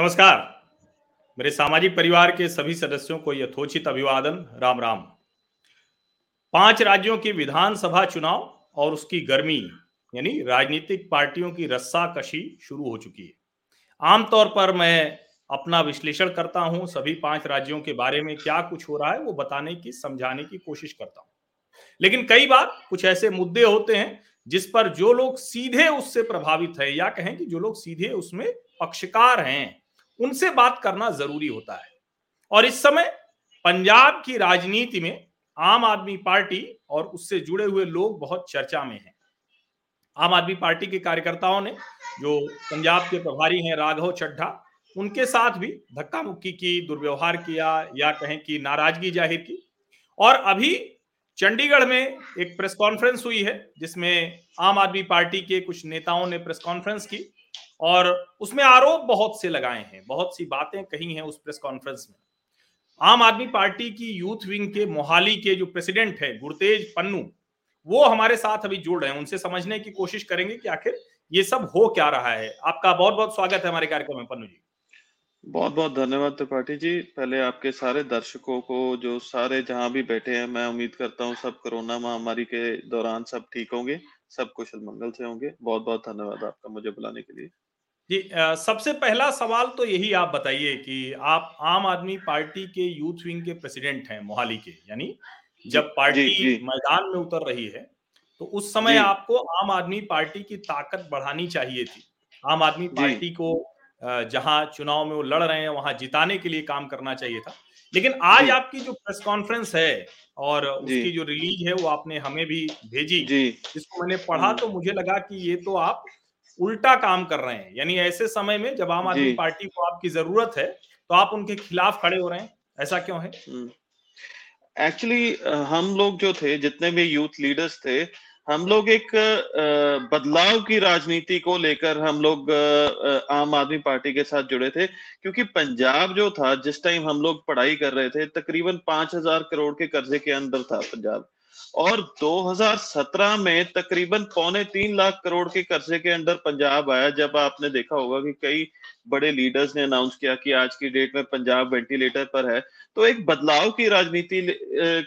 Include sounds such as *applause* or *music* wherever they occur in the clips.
नमस्कार। मेरे सामाजिक परिवार के सभी सदस्यों को यथोचित अभिवादन। राम राम। पाँच राज्यों की विधानसभा चुनाव और उसकी गर्मी, यानी राजनीतिक पार्टियों की रस्सा कशी शुरू हो चुकी है। आमतौर पर मैं अपना विश्लेषण करता हूँ, सभी पाँच राज्यों के बारे में क्या कुछ हो रहा है, वो बताने की, समझाने की कोशिश करता हूँ। लेकिन कई बार कुछ ऐसे मुद्दे होते हैं, जिस पर जो लोग सीधे उससे प्रभावित है, या कहें कि जो लोग सीधे उसमें पक्षकार हैं उनसे बात करना ज़रूरी होता है। और इस समय पंजाब की राजनीति में आम आदमी पार्टी और उससे जुड़े हुए लोग बहुत चर्चा में हैं। आम आदमी पार्टी के कार्यकर्ताओं ने, जो पंजाब के प्रभारी हैं राघव चड्ढा, उनके साथ भी धक्का मुक्की की, दुर्व्यवहार किया या कहें कि नाराज़गी ज़ाहिर की। और अभी चंडीगढ़ में एक प्रेस कॉन्फ्रेंस हुई है, जिसमें आम आदमी पार्टी के कुछ नेताओं ने प्रेस कॉन्फ्रेंस की। और उसमें आरोप बहुत से लगाए हैं, बहुत सी बातें कही हैं उस प्रेस कॉन्फ्रेंस में। आम आदमी पार्टी की यूथ विंग के मोहाली के जो प्रेसिडेंट है, गुरतेज पन्नू, वो हमारे साथ अभी जुड़ रहे हैं, उनसे समझने की कोशिश करेंगे कि आखिर ये सब हो क्या रहा है। आपका बहुत बहुत स्वागत है हमारे कार्यक्रम में, पन्नू जी। बहुत बहुत धन्यवाद त्रिपाठी जी। पहले आपके सारे दर्शकों को, जो सारे जहाँ भी बैठे हैं, मैं उम्मीद करता हूँ सब कोरोना महामारी के दौरान सब ठीक होंगे, सब कुशल मंगल से होंगे। बहुत बहुत धन्यवाद आपका मुझे बुलाने के लिए। जी सबसे पहला सवाल तो यही आप बताइए कि आप आम आदमी पार्टी के यूथ विंग के प्रेसिडेंट हैं मोहाली के यानी जब पार्टी जी, जी. मैदान में उतर रही है तो उस समय आपको आम आदमी पार्टी की ताकत बढ़ानी चाहिए थी। आम आदमी पार्टी को जहाँ चुनाव में वो लड़ रहे हैं वहाँ जिताने के लिए काम करना चाहिए था। लेकिन आज आपकी जो प्रेस कॉन्फ्रेंस है और उसकी जो रिलीज़ है वो आपने हमें भी भेजी जिसको मैंने पढ़ा हम्म। तो मुझे लगा कि ये तो आप उल्टा काम कर रहे हैं। यानी ऐसे समय में जब आम आदमी पार्टी को आपकी ज़रूरत है तो आप उनके खिलाफ खड़े हो रहे हैं। ऐसा क्यों है? एक्चुअली हम्म। हम लोग जो थे जितने भी यूथ लीडर्स थे हम लोग एक बदलाव की राजनीति को लेकर हम लोग आम आदमी पार्टी के साथ जुड़े थे। क्योंकि पंजाब जो था जिस टाइम हम लोग पढ़ाई कर रहे थे तकरीबन पाँच हज़ार करोड़ के कर्जे के अंदर था पंजाब। और 2017 में तकरीबन पौने तीन लाख करोड़ के कर्जे के अंदर पंजाब आया, जब आपने देखा होगा कि कई बड़े लीडर्स ने अनाउंस किया कि आज की डेट में पंजाब वेंटिलेटर पर है। तो एक बदलाव की राजनीति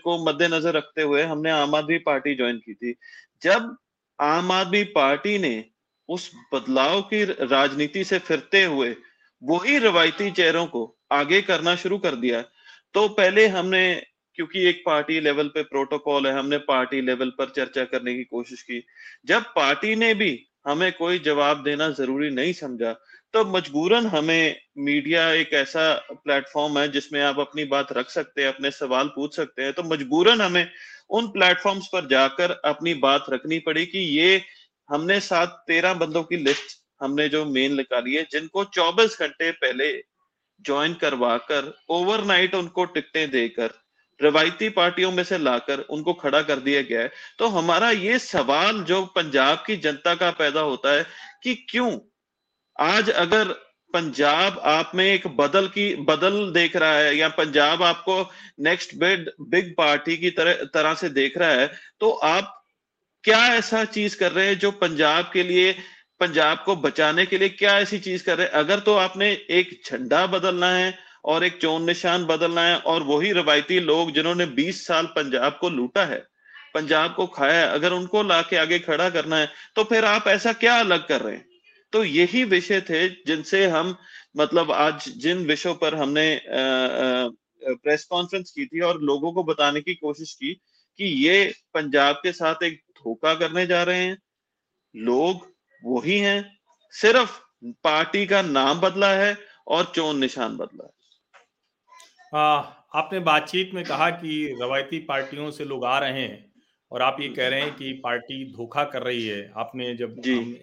को मद्देनजर रखते हुए हमने आम आदमी पार्टी ज्वाइन की थी। जब आम आदमी पार्टी ने उस बदलाव की राजनीति से फिरते हुए वही रवायती चेहरों को आगे करना शुरू कर दिया तो पहले हमने क्योंकि एक पार्टी लेवल पे प्रोटोकॉल है, हमने पार्टी लेवल पर चर्चा करने की कोशिश की। जब पार्टी ने भी हमें कोई जवाब देना ज़रूरी नहीं समझा तो मजबूरन हमें मीडिया एक ऐसा प्लेटफॉर्म है जिसमें आप अपनी बात रख सकते हैं, अपने सवाल पूछ सकते हैं तो मजबूरन हमें उन प्लेटफॉर्म्स पर जाकर अपनी बात रखनी पड़ी कि ये हमने सात, तेरह बंदों की लिस्ट हमने जो मेन निकाली है, जिनको 24 घंटे पहले ज्वाइन करवा कर ओवरनाइट उनको टिकटें देकर रवायती पार्टियों में से लाकर उनको खड़ा कर दिया गया है। तो हमारा ये सवाल जो पंजाब की जनता का पैदा होता है कि क्यों? आज अगर पंजाब आप में एक बदल की, बदल देख रहा है या पंजाब आपको नेक्स्ट बिग बिग पार्टी की तरह तरह से देख रहा है तो आप क्या ऐसा चीज़ कर रहे हैं जो पंजाब के लिए, पंजाब को बचाने के लिए क्या ऐसी चीज़ कर रहे हैं? अगर तो आपने एक झंडा बदलना है और एक चोन निशान बदलना है, और वही रवायती लोग जिन्होंने 20 साल पंजाब को लूटा है, पंजाब को खाया है, अगर उनको ला के आगे खड़ा करना है तो फिर आप ऐसा क्या अलग कर रहे हैं? तो यही विषय थे जिनसे हम मतलब आज जिन विषयों पर हमने प्रेस कॉन्फ्रेंस की थी और लोगों को बताने की कोशिश की कि ये पंजाब के साथ एक धोखा करने जा रहे हैं। लोग वही हैं, सिर्फ़ पार्टी का नाम बदला है और चोन निशान बदला है। आ, आपने बातचीत में कहा कि रवायती पार्टियों से लोग आ रहे हैं और आप ये कह रहे हैं कि पार्टी धोखा कर रही है। आपने जब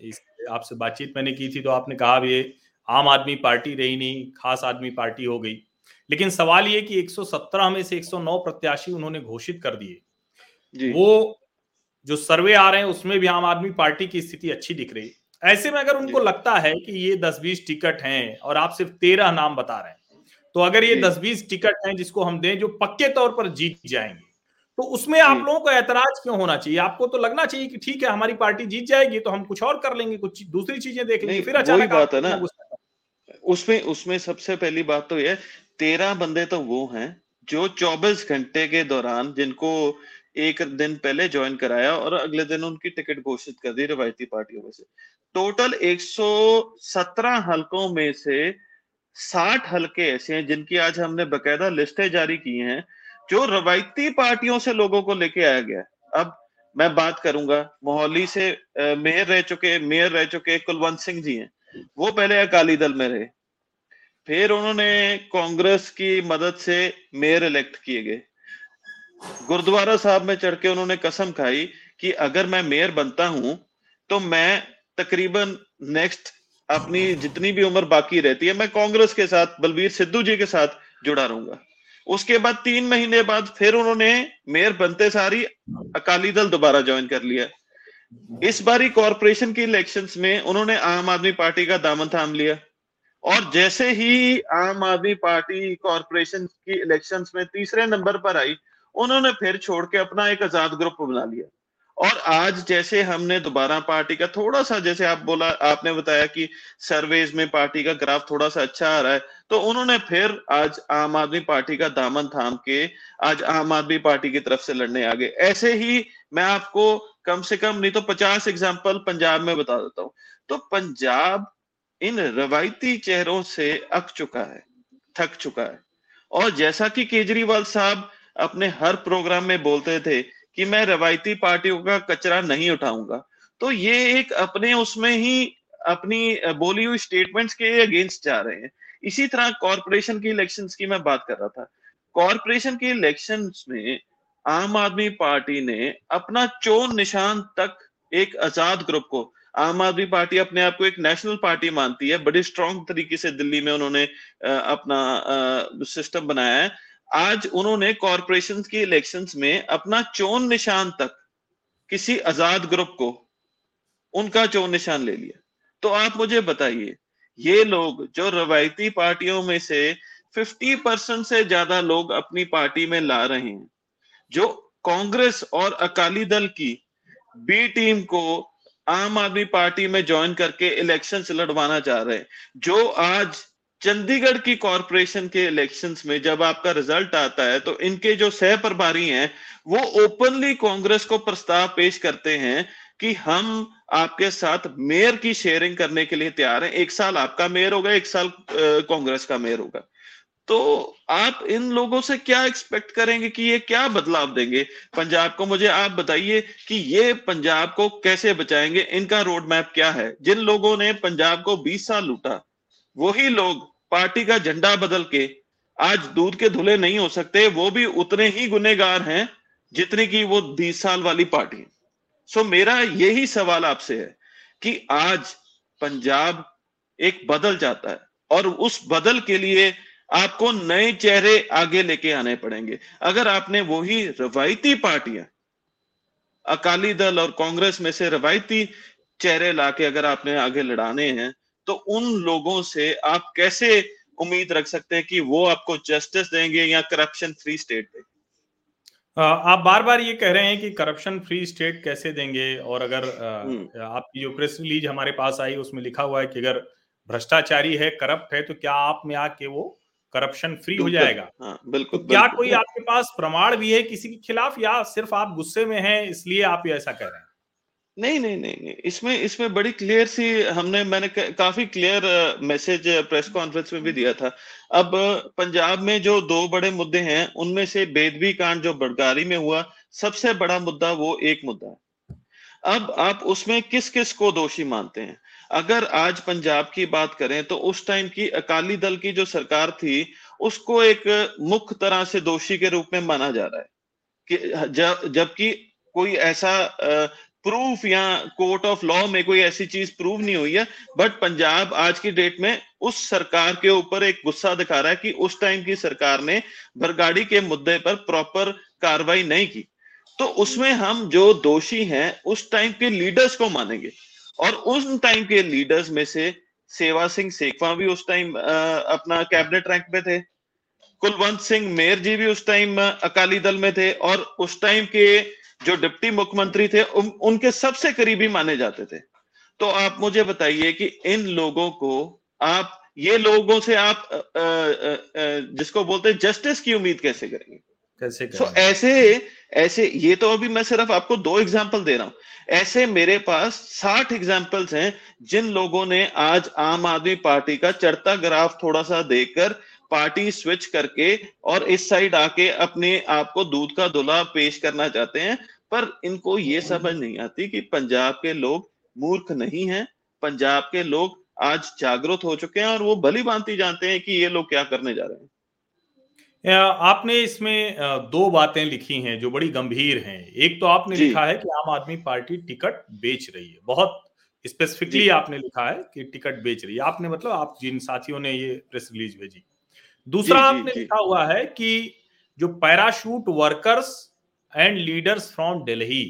इस आपसे बातचीत मैंने की थी तो आपने कहा ये आम आदमी पार्टी रही नहीं खास आदमी पार्टी हो गई। लेकिन सवाल ये कि 117 में से 109 प्रत्याशी उन्होंने घोषित कर दिए। वो जो सर्वे आ रहे हैं उसमें भी आम आदमी पार्टी की स्थिति अच्छी दिख रही। ऐसे में अगर उनको लगता है कि ये दस बीस टिकट हैं और आप सिर्फ़ तेरह नाम बता रहे हैं तो अगर ये दस बीस टिकट हैं जिसको हम दें जो पक्के तौर पर जीत जाएँगे तो उसमें आप लोगों को ऐतराज क्यों होना चाहिए? आपको तो लगना चाहिए कि ठीक है हमारी पार्टी जीत जाएगी तो हम कुछ और कर लेंगे कुछ दूसरी चीज़ें देख लेंगे फिर अचानक बात है ना। उसमें उसमें सबसे पहली बात तो यह तेरह बंदे तो वो हैं जो 24 घंटे के दौरान जिनको एक दिन पहले ज्वाइन कराया और अगले दिन उनकी टिकट घोषित कर दी रिवायती पार्टियों में से। टोटल 117 हलकों में से 60 हलके ऐसे हैं जिनकी आज हमने बकायदा लिस्टें जारी की हैं, जो रवायती पार्टियों से लोगों को लेके आया गया अब मैं बात करूँगा, मोहाली से मेयर रह चुके, मेयर रह चुके कुलवंत सिंह जी हैं। वो पहले अकाली दल में रहे। फिर उन्होंने कांग्रेस की मदद से मेयर इलेक्ट किए गए। गुरुद्वारा साहब में चढ़ के उन्होंने कसम खाई कि अगर मैं मेयर बनता हूँ तो मैं तकरीबन नेक्स्ट अपनी जितनी भी उम्र बाकी रहती है, मैं कांग्रेस के साथ, बलबीर सिद्धू जी के साथ जुड़ा रहूँगा। उसके बाद तीन महीने बाद फिर उन्होंने मेयर बनते सारी अकाली दल दोबारा ज्वाइन कर लिया। इस बारी कॉरपोरेशन की इलेक्शंस में उन्होंने आम आदमी पार्टी का दामन थाम लिया। और जैसे ही आम आदमी पार्टी कॉरपोरेशन की इलेक्शंस में तीसरे नंबर पर आई, उन्होंने फिर छोड़ के अपना एक आज़ाद ग्रुप बना लिया। और आज जैसे हमने दोबारा पार्टी का थोड़ा सा, जैसे आप बोला, आपने बताया कि सर्वेज में पार्टी का ग्राफ थोड़ा सा अच्छा आ रहा है तो उन्होंने फिर आज आम आदमी पार्टी का दामन थाम के आज आम आदमी पार्टी की तरफ़ से लड़ने आ गए ऐसे ही मैं आपको कम से कम, नहीं तो पचास एग्ज़ाम्पल पंजाब में बता देता हूँ। तो पंजाब इन रवायती चेहरों से अक चुका है, थक चुका है। और जैसा कि केजरीवाल साहब अपने हर प्रोग्राम में बोलते थे कि मैं रवायती पार्टियों का कचरा नहीं उठाऊँगा। तो ये एक अपने उसमें ही अपनी बोली हुई स्टेटमेंट्स के अगेंस्ट जा रहे हैं। इसी तरह कॉरपोरेशन की इलेक्शन की मैं बात कर रहा था। कॉरपोरेशन की इलेक्शन में आम आदमी पार्टी ने अपना चोन निशान तक एक आज़ाद ग्रुप को, आम आदमी पार्टी अपने आप को एक नेशनल पार्टी मानती है। बड़ी स्ट्रॉन्ग तरीके से दिल्ली में उन्होंने अपना सिस्टम बनाया है। आज उन्होंने कॉरपोरेशन की इलेक्शंस में अपना चोन निशान तक किसी आज़ाद ग्रुप को, उनका चोन निशान ले लिया। तो आप मुझे बताइए, ये लोग जो रवायती पार्टियों में से 50 परसेंट से ज़्यादा लोग अपनी पार्टी में ला रहे हैं, जो कांग्रेस और अकाली दल की बी टीम को आम आदमी पार्टी में ज्वाइन करके इलेक्शन लड़वाना चाह रहे हैं, जो आज चंडीगढ़ की कॉरपोरेशन के इलेक्शंस में जब आपका रिज़ल्ट आता है तो इनके जो सह प्रभारी हैं, वो ओपनली कांग्रेस को प्रस्ताव पेश करते हैं कि हम आपके साथ मेयर की शेयरिंग करने के लिए तैयार हैं। एक साल आपका मेयर होगा, एक साल कांग्रेस का मेयर होगा। तो आप इन लोगों से क्या एक्सपेक्ट करेंगे कि ये क्या बदलाव देंगे? पंजाब को मुझे आप बताइए कि ये पंजाब को कैसे बचाएँगे? इनका रोड मैप क्या है? जिन लोगों ने पंजाब को 20 साल लूटा वही लोग पार्टी का झंडा बदल के आज दूध के धुले नहीं हो सकते, वो भी उतने ही गुनेगार हैं जितने की वो बीस साल वाली पार्टी सो मेरा यही सवाल आपसे है कि आज पंजाब एक बदल जाता है और उस बदल के लिए आपको नए चेहरे आगे लेके आने पड़ेंगे। अगर आपने वही रवायती पार्टियाँ, अकाली दल और कांग्रेस में से रवायती चेहरे लाके अगर आपने आगे लड़ाने हैं तो उन लोगों से आप कैसे उम्मीद रख सकते हैं कि वो आपको जस्टिस देंगे या करप्शन फ्री स्टेट देंगे? आप बार बार ये कह रहे हैं कि करप्शन फ्री स्टेट कैसे देंगे? और अगर हम्म। आपकी जो प्रेस रिलीज़ हमारे पास आई उसमें लिखा हुआ है कि अगर भ्रष्टाचारी है करप्ट है तो क्या आप में आके वो करप्शन फ्री हो जाएगा? हाँ, बिल्कुल तो क्या बिल्कुल, कोई आपके पास प्रमाण भी है किसी के खिलाफ या सिर्फ़ आप गुस्से में हैं इसलिए आप ऐसा कह रहे हैं? नहीं नहीं नहीं इसमें इसमें बड़ी क्लियर सी हमने, मैंने काफ़ी क्लियर मैसेज प्रेस कॉन्फ्रेंस में भी दिया था। अब पंजाब में जो दो बड़े मुद्दे हैं, उनमें से बेदबी कांड जो बड़गारी में हुआ, सबसे बड़ा मुद्दा वो एक मुद्दा है। अब आप उसमें किस किस को दोषी मानते हैं? अगर आज पंजाब की बात करें तो उस टाइम की अकाली दल की जो सरकार थी, उसको एक मुख्य तरह से दोषी के रूप में माना जा रहा है। कि जबकि कोई ऐसा प्रूफ या कोर्ट ऑफ़ लॉ में कोई ऐसी चीज़ प्रूव नहीं हुई है बट पंजाब आज की डेट में उस सरकार के ऊपर एक गुस्सा दिखा रहा है कि उस टाइम की सरकार ने बरगाड़ी के मुद्दे पर प्रॉपर कार्रवाई नहीं की। तो उसमें हम जो दोषी हैं, उस टाइम के लीडर्स को मानेंगे। और उस टाइम के लीडर्स में से सेवा सिंह सेखवा भी उस टाइम अपना कैबिनेट रैंक में थे। कुलवंत सिंह मेयर जी भी उस टाइम अकाली दल में थे। और उस टाइम के जो डिप्टी मुख्यमंत्री थे उन, उनके सबसे करीबी माने जाते थे। तो आप मुझे बताइए कि इन लोगों को आप ये लोगों से आप आ, आ, आ, जिसको बोलते हैं जस्टिस की उम्मीद कैसे करेंगे? कैसे so, ऐसे ऐसे ये तो अभी मैं सिर्फ़ आपको दो एग्ज़ाम्पल दे रहा हूँ। ऐसे मेरे पास साठ एग्जाम्पल्स हैं जिन लोगों ने आज आम आदमी पार्टी का चढ़ता ग्राफ थोड़ा सा देखकर पार्टी स्विच करके और इस साइड आके अपने आप को दूध का दुला पेश करना चाहते हैं पर इनको ये समझ नहीं आती कि पंजाब के लोग मूर्ख नहीं हैं। पंजाब के लोग आज जागरूक हो चुके हैं और वो भली भांति जानते हैं कि ये लोग क्या करने जा रहे हैं। आपने इसमें दो बातें लिखी हैं जो बड़ी गंभीर हैं। एक तो आपने लिखा है कि आम आदमी पार्टी टिकट बेच रही है। बहुत स्पेसिफिकली आपने लिखा है कि टिकट बेच रही है। आपने मतलब आप जिन साथियों ने ये प्रेस रिलीज़ भेजी दूसरा जी, आपने लिखा हुआ है कि जो parachute workers and leaders from Delhi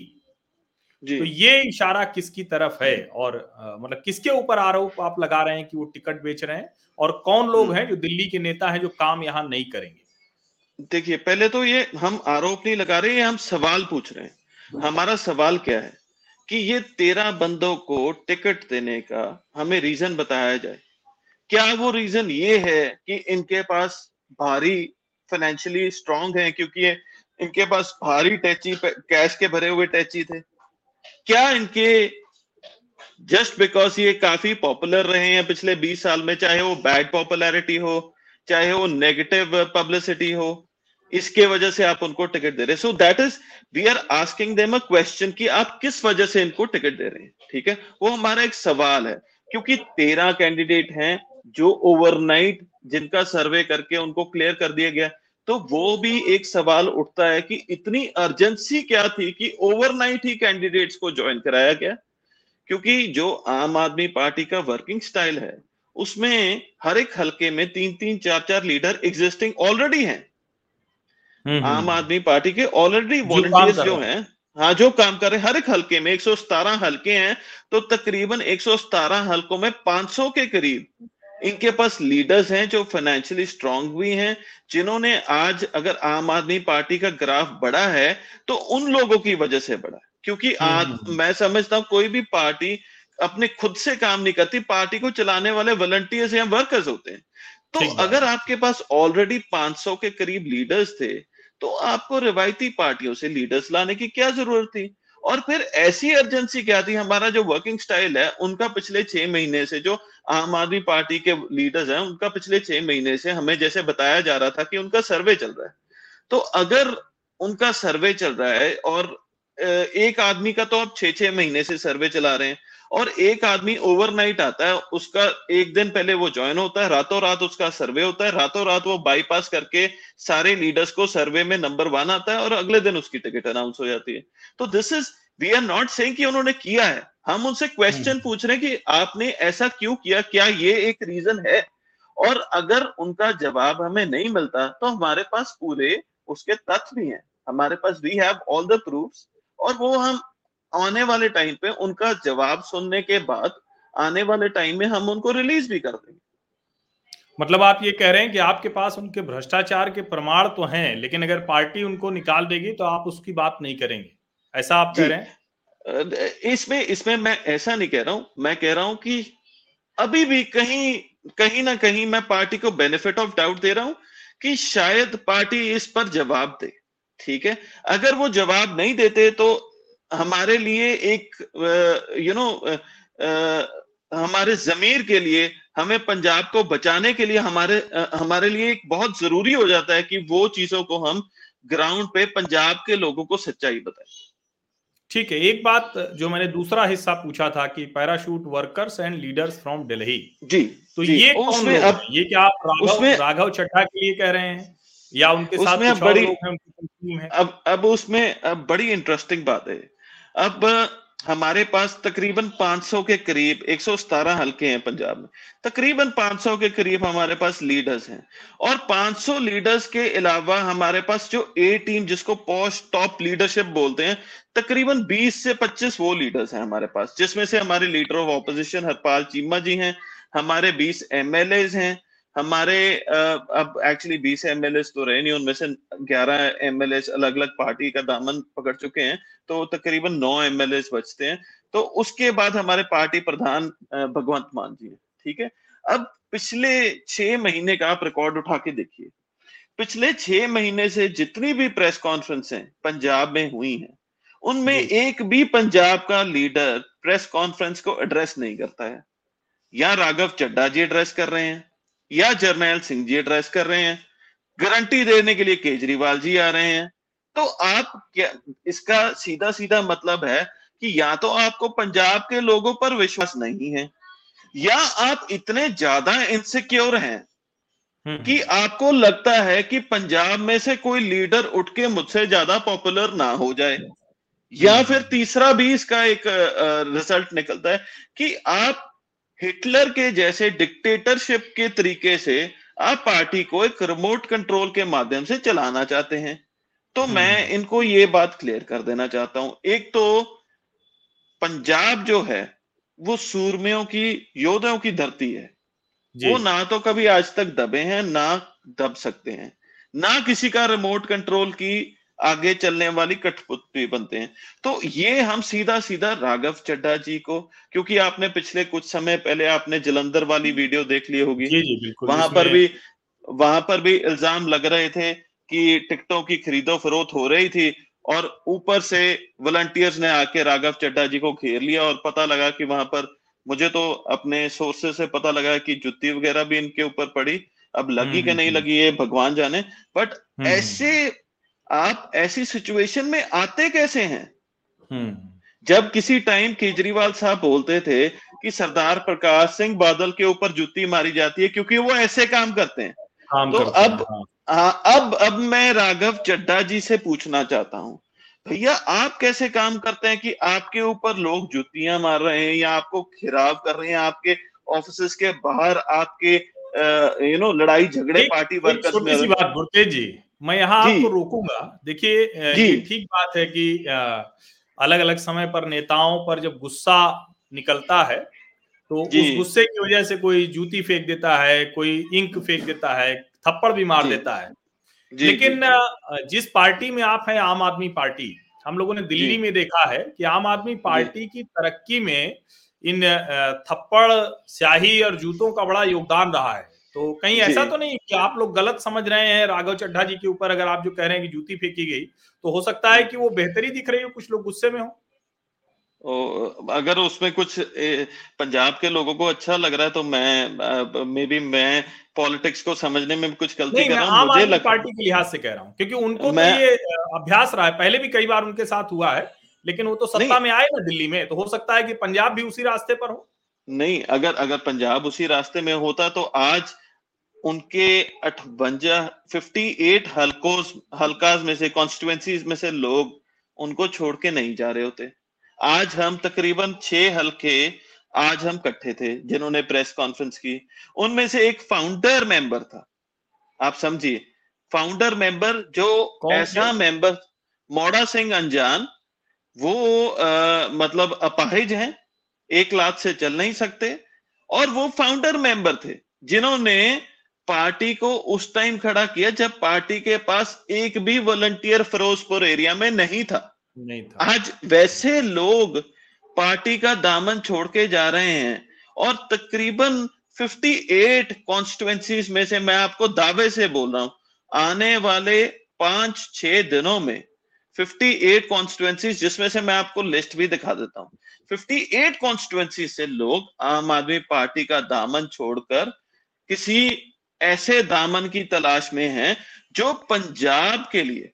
तो ये इशारा किसकी तरफ़ है? और मतलब किसके ऊपर आरोप आप लगा रहे हैं कि वो टिकट बेच रहे हैं? और कौन लोग हम्म। हैं जो दिल्ली के नेता हैं जो काम यहाँ नहीं करेंगे? देखिए पहले तो ये हम आरोप नहीं लगा रहे हैं हम सवाल पूछ रहे हैं। हमारा सवाल क्या है कि ये तेरह बंदों को टिकट देने का हमें रीजन बताया जाए। क्या वो रीजन ये है कि इनके पास भारी फाइनेंशियली स्ट्रांग है? क्योंकि इनके पास भारी टैची कैश के भरे हुए टैची थे। क्या इनके जस्ट बिकॉज़ ये काफ़ी पॉपुलर रहे हैं पिछले 20 साल में, चाहे वो बैड पॉपुलैरिटी हो, चाहे वो नेगेटिव पब्लिसिटी हो, इसके वजह से आप उनको टिकट दे रहे so that is we are asking them a question कि आप किस वजह से इनको टिकट दे रहे हैं? ठीक है? वो हमारा एक सवाल है, क्योंकि तेरह कैंडिडेट हैं जो ओवरनाइट जिनका सर्वे करके उनको क्लियर कर दिया गया तो वो भी एक सवाल उठता है कि इतनी अर्जेंसी क्या थी कि ओवरनाइट ही कैंडिडेट्स को ज्वाइन कराया गया? क्योंकि जो आम आदमी पार्टी का वर्किंग स्टाइल है उसमें हर एक हलके में तीन तीन चार चार लीडर एग्जिस्टिंग ऑलरेडी हैं। हम्म, हम्म, आम हम्म। आदमी पार्टी के ऑलरेडी वॉलंटियर्स जो हैं। हाँ जो काम कर रहे हैं हर एक हलके में एक हलके हैं तो तकरीबन एक हलकों में 500 के करीब इनके पास लीडर्स हैं जो फाइनेंशियली स्ट्रांग भी हैं जिन्होंने आज अगर आम आदमी पार्टी का ग्राफ बढ़ा है तो उन लोगों की वजह से बढ़ा क्योंकि आज मैं समझता हूँ कोई भी पार्टी अपने खुद से काम नहीं करती पार्टी को चलाने वाले वॉलंटियर्स या वर्कर्स होते हैं। तो अगर आपके पास ऑलरेडी 500 के करीब लीडर्स थे तो आपको रिवायती पार्टियों से लीडर्स लाने की क्या ज़रूरत थी? और फिर ऐसी अर्जेंसी क्या थी? हमारा जो वर्किंग स्टाइल है उनका पिछले छह महीने से जो आम आदमी पार्टी के लीडर्स हैं, उनका पिछले छह महीने से हमें जैसे बताया जा रहा था कि उनका सर्वे चल रहा है। तो अगर उनका सर्वे चल रहा है और एक आदमी का तो आप छह छह महीने से सर्वे चला रहे हैं और एक आदमी ओवरनाइट आता है, उसका एक दिन पहले वो ज्वाइन होता है रातों रात उसका सर्वे होता है रातों रात वो बाईपास करके सारे लीडर्स को सर्वे में नंबर वन आता है और अगले दिन उसकी टिकट अनाउंस हो जाती है। तो this is we are not saying कि उन्होंने किया है। हम उनसे क्वेश्चन हम्म। पूछ रहे हैं कि आपने ऐसा क्यों किया? क्या ये एक रीजन है? और अगर उनका जवाब हमें नहीं मिलता तो हमारे पास पूरे उसके तथ्य भी हैं। हमारे पास we have all the proofs और वो हम आने वाले टाइम पे उनका जवाब सुनने के बाद आने वाले टाइम में हम उनको रिलीज़ भी कर देंगे। मतलब आप ये कह रहे हैं कि आपके पास उनके भ्रष्टाचार के प्रमाण तो हैं लेकिन अगर पार्टी उनको निकाल देगी तो आप उसकी बात नहीं करेंगे। ऐसा आप कह रहे हैं? इसमें इसमें मैं ऐसा नहीं कह रहा हूँ। मैं कह रहा हूँ कि अभी भी कहीं कहीं ना कहीं मैं पार्टी को बेनिफिट ऑफ़ डाउट दे रहा हूँ कि शायद पार्टी इस पर जवाब दे ठीक है? अगर वो जवाब नहीं देते तो हमारे लिए एक यू नो हमारे जमीर के लिए हमें पंजाब को बचाने के लिए हमारे हमारे लिए एक बहुत ज़रूरी हो जाता है कि वो चीज़ों को हम ग्राउंड पे पंजाब के लोगों को सच्चाई बताएँ। ठीक है एक बात जो मैंने दूसरा हिस्सा पूछा था कि parachute workers and leaders from Delhi जी तो जी, ये कौन लोग अब ये क्या आप राघव राघव चड्ढा के लिए कह रहे हैं? या उनके साथ कुछ बड़ी, लोग हैं उनकी है? अब अब उसमें अब बड़ी इंटरेस्टिंग बात है। अब हमारे पास तकरीबन 500 के करीब, एक हल्के हैं पंजाब में। तकरीबन 500 के करीब हमारे पास लीडर्स हैं। और 500 लीडर्स के अलावा हमारे पास जो ए टीम जिसको पोस्ट टॉप लीडरशिप बोलते हैं, तकरीबन 20 से 25 वो लीडर्स हैं हमारे पास, जिसमें से हमारे leader of opposition Harpal Cheema ji हैं, हमारे 20 एमएलए हैं हमारे अब एक्चुअली बीस एम एल तो रहे नहीं उनमें से ग्यारह एम अलग अलग पार्टी का दामन पकड़ चुके हैं तो तकरीबन नौ एम एल बचते हैं। तो उसके बाद हमारे पार्टी प्रधान भगवंत मान जी ठीक है? अब पिछले छह महीने का आप रिकॉर्ड उठा के देखिए। पिछले छह महीने से जितनी भी प्रेस कॉन्फ्रेंसें पंजाब में हुई हैं उनमें एक भी पंजाब का लीडर प्रेस कॉन्फ्रेंस को एड्रेस नहीं करता है। या राघव चड्डा जी एड्रेस कर रहे हैं या जर्नैल सिंह जी एड्रेस कर रहे हैं गारंटी देने के लिए केजरीवाल जी आ रहे हैं तो आप क्या इसका सीधा सीधा मतलब है कि या तो आपको पंजाब के लोगों पर विश्वास नहीं है या आप इतने ज़्यादा इनसिक्योर हैं हम्म। कि आपको लगता है कि पंजाब में से कोई लीडर उठ के मुझसे ज़्यादा पॉपुलर ना हो जाए या हम्म। फिर तीसरा भी इसका एक रिज़ल्ट निकलता है कि आप हिटलर के जैसे डिक्टेटरशिप के तरीके से आप पार्टी को एक रिमोट कंट्रोल के माध्यम से चलाना चाहते हैं। तो हम्म। मैं इनको ये बात क्लियर कर देना चाहता हूँ। एक तो पंजाब जो है वो सूरमियों की योद्धाओं की धरती है। वो ना तो कभी आज तक दबे हैं ना दब सकते हैं। ना किसी का रिमोट कंट्रोल की आगे चलने वाली कठपुतली बनते हैं। तो ये हम सीधा सीधा राघव चड्डा जी को क्योंकि आपने पिछले कुछ समय पहले आपने जलंधर वाली वीडियो देख ली होगी। जी जी वहाँ पर भी वहाँ पर भी इल्ज़ाम लग रहे थे कि टिकटों की खरीदो फरोख्त हो रही थी और ऊपर से वॉलंटियर्स ने आके राघव चड्डा जी को घेर लिया और पता लगा कि वहाँ पर मुझे तो अपने सोर्सेस से पता लगा कि जुत्ती वगैरह भी इनके ऊपर पड़ी। अब लगी कि हम्म, नहीं हम्म, लगी ये भगवान जाने। बट हम्म, ऐसे आप ऐसी सिचुएशन में आते कैसे हैं? जब किसी टाइम केजरीवाल साहब बोलते थे कि सरदार प्रकाश सिंह बादल के ऊपर जुत्ती मारी जाती है क्योंकि वो ऐसे काम करते हैं। काम तो करते अब हैं, हाँ। हाँ, अब अब मैं राघव चड्डा जी से पूछना चाहता हूँ। भैया आप कैसे काम करते हैं कि आपके ऊपर लोग जुतियाँ मार रहे हैं या आपको खिराव कर रहे हैं? आपके ऑफ़िस के बाहर आपके यू नो लड़ाई झगड़े पार्टी वर्कर्स में बात जी। मैं यहाँ आपको रोकूँगा। देखिए ये ठीक बात है कि अलग अलग समय पर नेताओं पर जब गुस्सा निकलता है तो उस गुस्से की वजह से कोई जूती फेंक देता है कोई इंक फेंक देता है थप्पड़ भी मार देता है। लेकिन जिस पार्टी में आप हैं आम आदमी पार्टी हम लोगों ने दिल्ली में देखा है कि आम आदमी पार्टी की तरक्की में इन थप्पड़ स्याही और जूतों का बड़ा योगदान रहा है। तो कहीं ऐसा तो नहीं कि आप लोग गलत समझ रहे हैं राघव चड्ढा जी के ऊपर अगर आप जो कह रहे हैं कि जूती फेंकी गई तो हो सकता है कि वो बेहतरी दिख रही हो कुछ लोग गुस्से में हो? अगर उसमें कुछ पंजाब के लोगों को अच्छा लग रहा है तो मैं मे बी मैं पॉलिटिक्स को समझने में कुछ गलती कर रहा हूँ मुझे लग... पार्टी के लिहाज से कह रहा हूँ क्योंकि उनको तो मैं... ये अभ्यास रहा है पहले भी कई बार उनके साथ हुआ है लेकिन वो तो सत्ता में आए ना दिल्ली में तो हो सकता है कि पंजाब भी उसी रास्ते पर हो। नहीं अगर अगर पंजाब उसी रास्ते में होता तो आज उनके अठवंजा फिफ्टी एट हल्कोस हल्काज में से कॉन्स्टिट्युएंसीज में से लोग उनको छोड़ के नहीं जा रहे होते। आज हम तकरीबन छह हल्के आज हम इकट्ठे थे जिन्होंने प्रेस कॉन्फ्रेंस की। उनमें से एक फाउंडर मेंबर था। आप समझिए फाउंडर मेंबर जो ऐसा मेंबर मोड़ा सिंह अनजान वो आ, मतलब अपाहिज हैं। एक लाख से चल नहीं सकते। और वो फाउंडर मेंबर थे जिन्होंने पार्टी को उस टाइम खड़ा किया जब पार्टी के पास एक भी वॉलंटियर फिरोजपुर एरिया में नहीं था। नहीं था। आज वैसे लोग पार्टी का दामन छोड़ के जा रहे हैं और तकरीबन 58 कॉन्स्टिट्युएंसीज में से मैं आपको दावे से बोल रहा हूँ आने वाले पाँच छह दिनों में 58 कॉन्स्टिट्युएंसीज जिसमें से मैं आपको लिस्ट भी दिखा देता हूँ। 58 कॉन्स्टिट्युएंसी से लोग आम आदमी पार्टी का दामन छोड़कर किसी ऐसे दामन की तलाश में हैं जो पंजाब के लिए,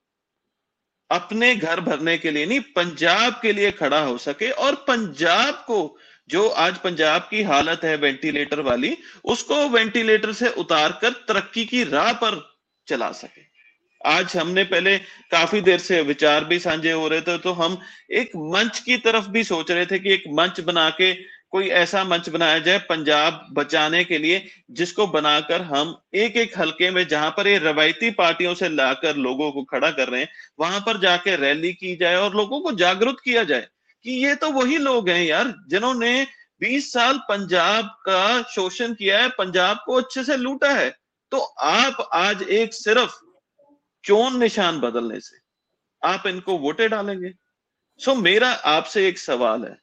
अपने घर भरने के लिए नहीं, पंजाब के लिए खड़ा हो सके और पंजाब को, जो आज पंजाब की हालत है वेंटिलेटर वाली, उसको वेंटिलेटर से उतार कर तरक्की की राह पर चला सके। आज हमने पहले काफ़ी देर से विचार भी साझे हो रहे थे तो हम एक मंच की तरफ़ भी सोच रहे थे कि एक मंच बना के कोई ऐसा मंच बनाया जाए पंजाब बचाने के लिए, जिसको बनाकर हम एक एक हलके में, जहाँ पर ये रवायती पार्टियों से लाकर लोगों को खड़ा कर रहे हैं, वहाँ पर जाके रैली की जाए और लोगों को जागरूक किया जाए कि ये तो वही लोग हैं यार, जिन्होंने 20 साल पंजाब का शोषण किया है, पंजाब को अच्छे से लूटा है। तो आप आज एक सिर्फ़ चोन निशान बदलने से। आप इनको वोटे डालेंगे। सो मेरा आपसे एक सवाल है।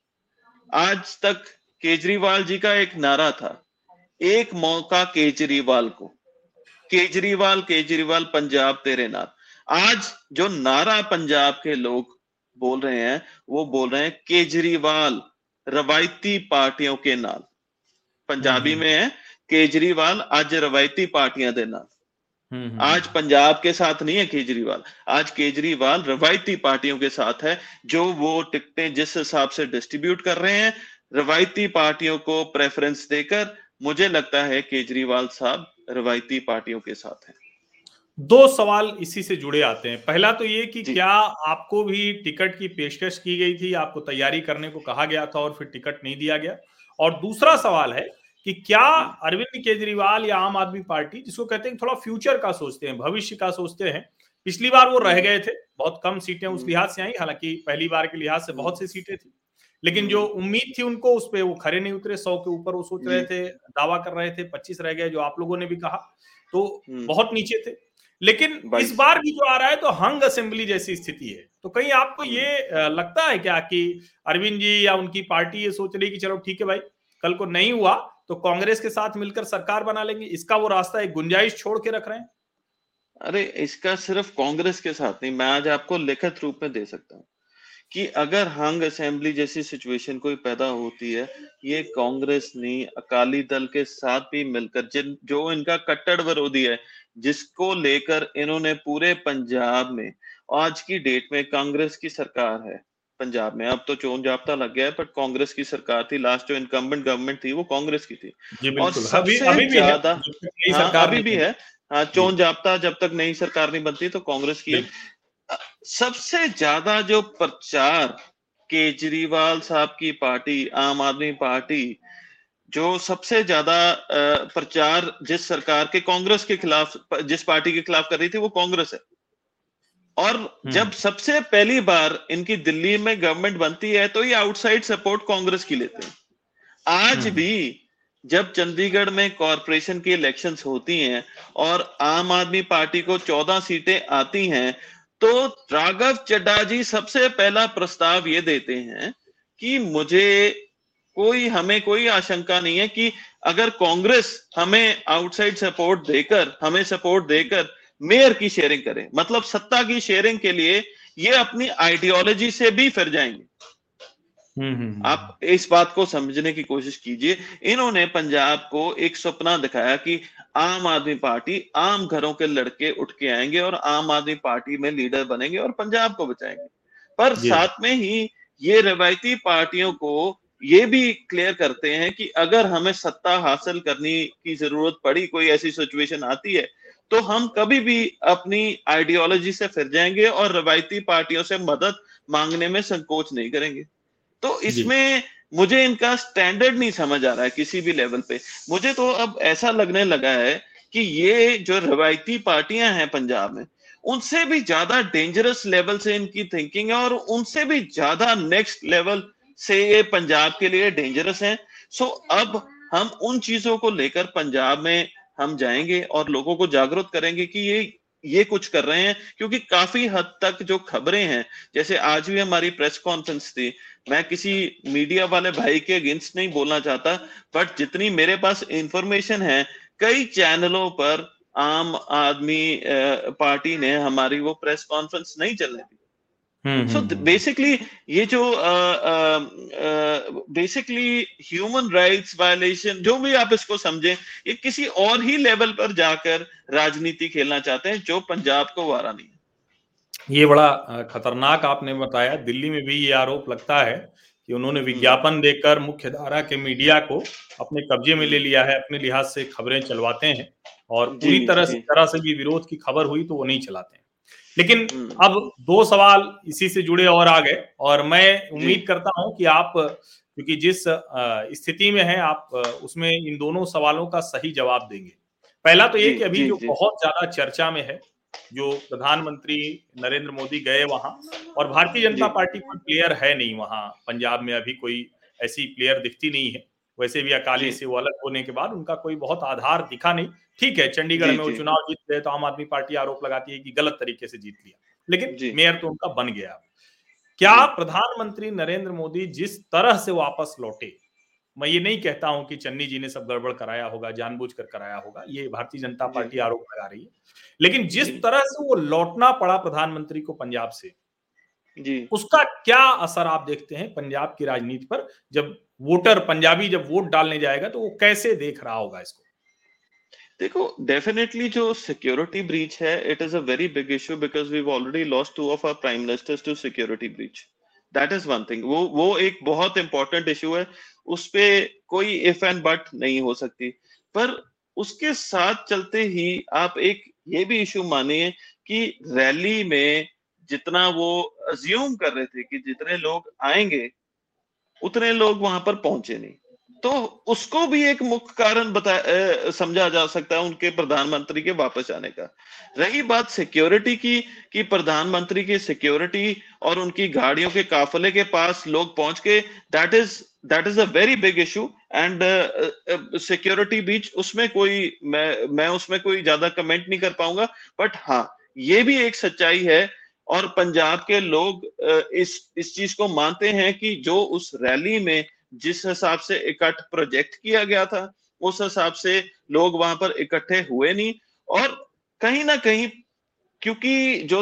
आज तक केजरीवाल जी का एक नारा था। एक मौका केजरीवाल को। केजरीवाल केजरीवाल पंजाब तेरे नाम। आज जो नारा पंजाब के लोग बोल रहे हैं वो बोल रहे हैं केजरीवाल रवायती पार्टियों के नाल पंजाबी में है केजरीवाल आज रवायती पार्टियाँ दे नाल आज पंजाब के साथ नहीं है केजरीवाल। आज केजरीवाल रवायती पार्टियों के साथ है जो वो टिकटें जिस हिसाब से डिस्ट्रीब्यूट कर रहे हैं रवायती पार्टियों को प्रेफरेंस देकर मुझे लगता है केजरीवाल साहब रवायती पार्टियों के साथ हैं। दो सवाल इसी से जुड़े आते हैं। पहला तो ये कि क्या आपको भी टिकट की पेशकश की गई थी? आपको तैयारी करने को कहा गया था और फिर टिकट नहीं दिया गया? और दूसरा सवाल है कि क्या अरविंद केजरीवाल या आम आदमी पार्टी जिसको कहते हैं थोड़ा फ्यूचर का सोचते हैं भविष्य का सोचते हैं पिछली बार वो रह गए थे बहुत कम सीटें उस लिहाज से आई हालाँकि पहली बार के लिहाज से बहुत सी सीटें थी लेकिन जो उम्मीद थी उनको उस पर वो खड़े नहीं उतरे सौ के ऊपर वो सोच रहे थे दावा कर रहे थे पच्चीस रह गए जो आप लोगों ने भी कहा तो बहुत नीचे थे लेकिन इस बार भी जो आ रहा है तो हंग असेंबली जैसी स्थिति है तो कहीं आपको ये लगता है क्या कि अरविंद जी या उनकी पार्टी ये सोच रही कि चलो ठीक है भाई कल को नहीं हुआ तो कांग्रेस के साथ मिलकर सरकार बना लेंगे। इसका वो रास्ता एक गुंजाइश छोड़ के रख रहे हैं। अरे, इसका सिर्फ़ कांग्रेस के साथ नहीं, मैं आज आपको लिखित रूप में दे सकता हूँ कि अगर हंग असेंबली जैसी सिचुएशन कोई पैदा होती है, ये कांग्रेस नहीं अकाली दल के साथ भी मिलकर, जिन, जो इनका कट्टर विरोधी है, जिसको लेकर इन्होंने पूरे पंजाब में, आज की डेट में कांग्रेस की सरकार है पंजाब में। अब तो चोन जाप्ता लग गया है बट कांग्रेस की सरकार थी। लास्ट जो इनकम्बेंट गवर्नमेंट थी वो कांग्रेस की थी। और सबसे ज़्यादा हाँ, अभी भी है। हाँ चोन जाप्ता जब तक नई सरकार नहीं बनती तो कांग्रेस की सबसे ज़्यादा जो प्रचार केजरीवाल साहब की पार्टी आम आदमी पार्टी जो सबसे ज़्यादा प्रचार जिस सरकार के कांग्रेस के खिलाफ जिस पार्टी के खिलाफ कर रही थी वो कांग्रेस है। और हम्म। जब सबसे पहली बार इनकी दिल्ली में गवर्नमेंट बनती है तो ये आउटसाइड सपोर्ट कांग्रेस की लेते हैं आज हम्म। भी जब चंडीगढ़ में कॉरपोरेशन की इलेक्शंस होती हैं और आम आदमी पार्टी को चौदह सीटें आती हैं तो राघव चड्डा जी सबसे पहला प्रस्ताव ये देते हैं कि मुझे कोई हमें कोई आशंका नहीं है कि अगर कांग्रेस हमें आउटसाइड सपोर्ट देकर हमें सपोर्ट देकर मेयर की शेयरिंग करें। मतलब सत्ता की शेयरिंग के लिए ये अपनी आइडियोलॉजी से भी फिर जाएँगे। हम्म, हम्म, हम्म। आप इस बात को समझने की कोशिश कीजिए। इन्होंने पंजाब को एक सपना दिखाया कि आम आदमी पार्टी आम घरों के लड़के उठ के आएँगे और आम आदमी पार्टी में लीडर बनेंगे और पंजाब को बचाएँगे। पर साथ में ही ये रवायती पार्टियों को ये भी क्लियर करते हैं कि अगर हमें सत्ता हासिल करने की ज़रूरत पड़ी कोई ऐसी सिचुएशन आती है तो हम कभी भी अपनी आइडियोलॉजी से फिर जाएँगे और रवायती पार्टियों से मदद मांगने में संकोच नहीं करेंगे। तो इसमें मुझे इनका स्टैंडर्ड नहीं समझ आ रहा है किसी भी लेवल पे। मुझे तो अब ऐसा लगने लगा है कि ये जो रवायती पार्टियाँ हैं पंजाब में उनसे भी ज़्यादा डेंजरस लेवल से इनकी थिंकिंग है और उनसे भी ज़्यादा नेक्स्ट लेवल से ये पंजाब के लिए डेंजरस है। सो अब हम उन चीज़ों को लेकर पंजाब में हम जाएँगे और लोगों को जागरूक करेंगे कि ये ये कुछ कर रहे हैं, क्योंकि काफ़ी हद तक जो खबरें हैं, जैसे आज भी हमारी प्रेस कॉन्फ्रेंस थी, मैं किसी मीडिया वाले भाई के अगेंस्ट नहीं बोलना चाहता, बट जितनी मेरे पास इंफॉर्मेशन है, कई चैनलों पर आम आदमी पार्टी ने हमारी वो प्रेस कॉन्फ्रेंस नहीं चलने दी। सो बेसिकली ये जो बेसिकली ह्यूमन राइट्स वायलेशन जो भी आप इसको समझें ये किसी और ही लेवल पर जाकर राजनीति खेलना चाहते हैं जो पंजाब को वारा नहीं है। ये बड़ा खतरनाक आपने बताया। दिल्ली में भी ये आरोप लगता है कि उन्होंने हम्म। विज्ञापन देकर मुख्य धारा के मीडिया को अपने कब्जे में ले लिया है अपने लिहाज से खबरें चलवाते हैं और पूरी तरह से तरह से भी विरोध की खबर हुई तो वो नहीं चलाते हैं। लेकिन हम्म। अब दो सवाल इसी से जुड़े और आ गए और मैं उम्मीद करता हूँ कि आप क्योंकि जिस स्थिति में है आप उसमें इन दोनों सवालों का सही जवाब देंगे। पहला तो ये कि अभी जो बहुत ज़्यादा चर्चा में है जो प्रधानमंत्री नरेंद्र मोदी गए वहाँ और भारतीय जनता पार्टी कोई प्लेयर है नहीं वहाँ पंजाब में अभी कोई ऐसी प्लेयर दिखती नहीं है। वैसे भी अकाली से वो अलग होने के बाद उनका कोई बहुत आधार दिखा नहीं। ठीक है चंडीगढ़ में वो चुनाव जीत गए तो आम आदमी पार्टी आरोप लगाती है कि गलत तरीके से जीत लिया। लेकिन मेयर तो उनका बन गया। क्या प्रधानमंत्री नरेंद्र मोदी जिस तरह से वापस लौटे मैं ये नहीं कहता हूँ कि चन्नी जी ने सब गड़बड़ कराया होगा जानबूझकर कराया होगा ये भारतीय जनता पार्टी आरोप लगा रही है। लेकिन जिस तरह से वो लौटना पड़ा प्रधानमंत्री को पंजाब से जी। उसका क्या असर आप देखते हैं पंजाब की राजनीति पर जब वोटर पंजाबी जब वोट डालने जाएगा तो वो कैसे देख रहा होगा इसको? देखो डेफिनेटली जो सिक्योरिटी ब्रीच है it is a very big issue because we already lost two of our prime ministers to security breach that is one thing वो वो एक बहुत इंपॉर्टेंट इशू है। उस पर कोई इफ़ एंड बट नहीं हो सकती। पर उसके साथ चलते ही आप एक ये भी इशू मानिए कि रैली में जितना वो अज्यूम कर रहे थे कि जितने लोग आएँगे उतने लोग वहाँ पर पहुँचे नहीं। तो उसको भी एक मुख्य कारण बता समझा जा सकता है उनके प्रधानमंत्री के वापस आने का। रही बात सिक्योरिटी की, कि प्रधानमंत्री की सिक्योरिटी और उनकी गाड़ियों के काफले के पास लोग पहुँच के that is that is a very big issue and security breach उसमें कोई, मैं मैं उसमें कोई ज़्यादा कमेंट नहीं कर पाऊँगा। बट हाँ ये भी एक सच्चाई है और पंजाब के लोग इस इस चीज़ को मानते हैं कि जो उस रैली में जिस हिसाब से इकट्ठ प्रोजेक्ट किया गया था, उस हिसाब से लोग वहाँ पर इकट्ठे हुए नहीं। और कहीं ना कहीं, क्योंकि जो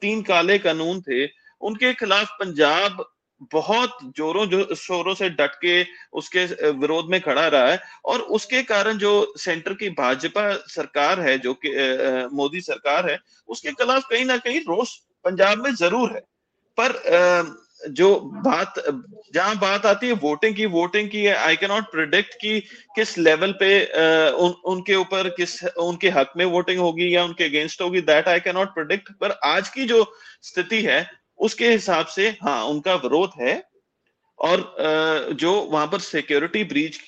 तीन काले कानून थे, उनके खिलाफ पंजाब बहुत जोरों जो शोरों से डट के उसके विरोध में खड़ा रहा है और उसके कारण जो सेंटर की भाजपा सरकार है जो कि मोदी सरकार है उसके खिलाफ कहीं ना कहीं रोष पंजाब में ज़रूर है। पर जो बात जहाँ बात आती है वोटिंग की वोटिंग की आई कैन नॉट प्रिडिक्ट कि किस लेवल पे उन, उनके ऊपर किस उनके हक में वोटिंग होगी या उनके अगेंस्ट होगी that I can not predict पर आज की जो स्थिति है उसके हिसाब से हाँ उनका विरोध है। और जो वहाँ पर सिक्योरिटी ब्रीच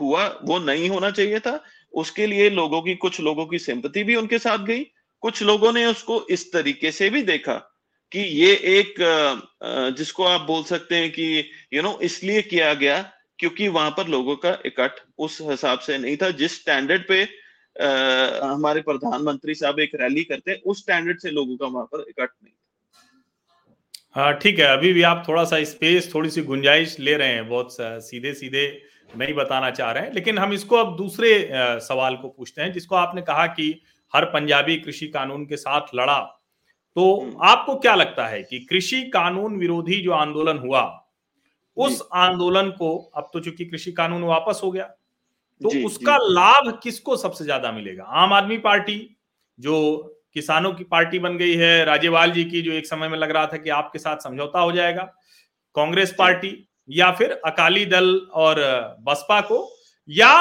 हुआ वो नहीं होना चाहिए था। उसके लिए लोगों की कुछ लोगों की सिंपति भी उनके साथ गई। कुछ लोगों ने उसको इस तरीके से भी देखा कि ये एक जिसको आप बोल सकते हैं कि यू नो इसलिए किया गया क्योंकि वहाँ पर लोगों का इकट्ठ उस हिसाब से नहीं था। जिस स्टैंडर्ड पे आ, हमारे प्रधानमंत्री साहब एक रैली करते हैं उस स्टैंडर्ड से लोगों का वहाँ पर इकट्ठ नहीं हाँ ठीक है। अभी भी आप थोड़ा सा स्पेस थोड़ी सी गुंजाइश ले रहे हैं बहुत सीधे सीधे नहीं बताना चाह रहे हैं। लेकिन हम इसको अब दूसरे सवाल को पूछते हैं जिसको आपने कहा कि हर पंजाबी कृषि कानून के साथ लड़ा। तो हम्म। आपको क्या लगता है कि कृषि कानून विरोधी जो आंदोलन हुआ उस आंदोलन को अब तो चूँकि कृषि कानून वापस हो गया तो जी, उसका जी. लाभ किसको सबसे ज़्यादा मिलेगा? आम आदमी पार्टी जो किसानों की पार्टी बन गई है राजेवाल जी की जो एक समय में लग रहा था कि आपके साथ समझौता हो जाएगा। कांग्रेस पार्टी या फिर अकाली दल और बसपा को या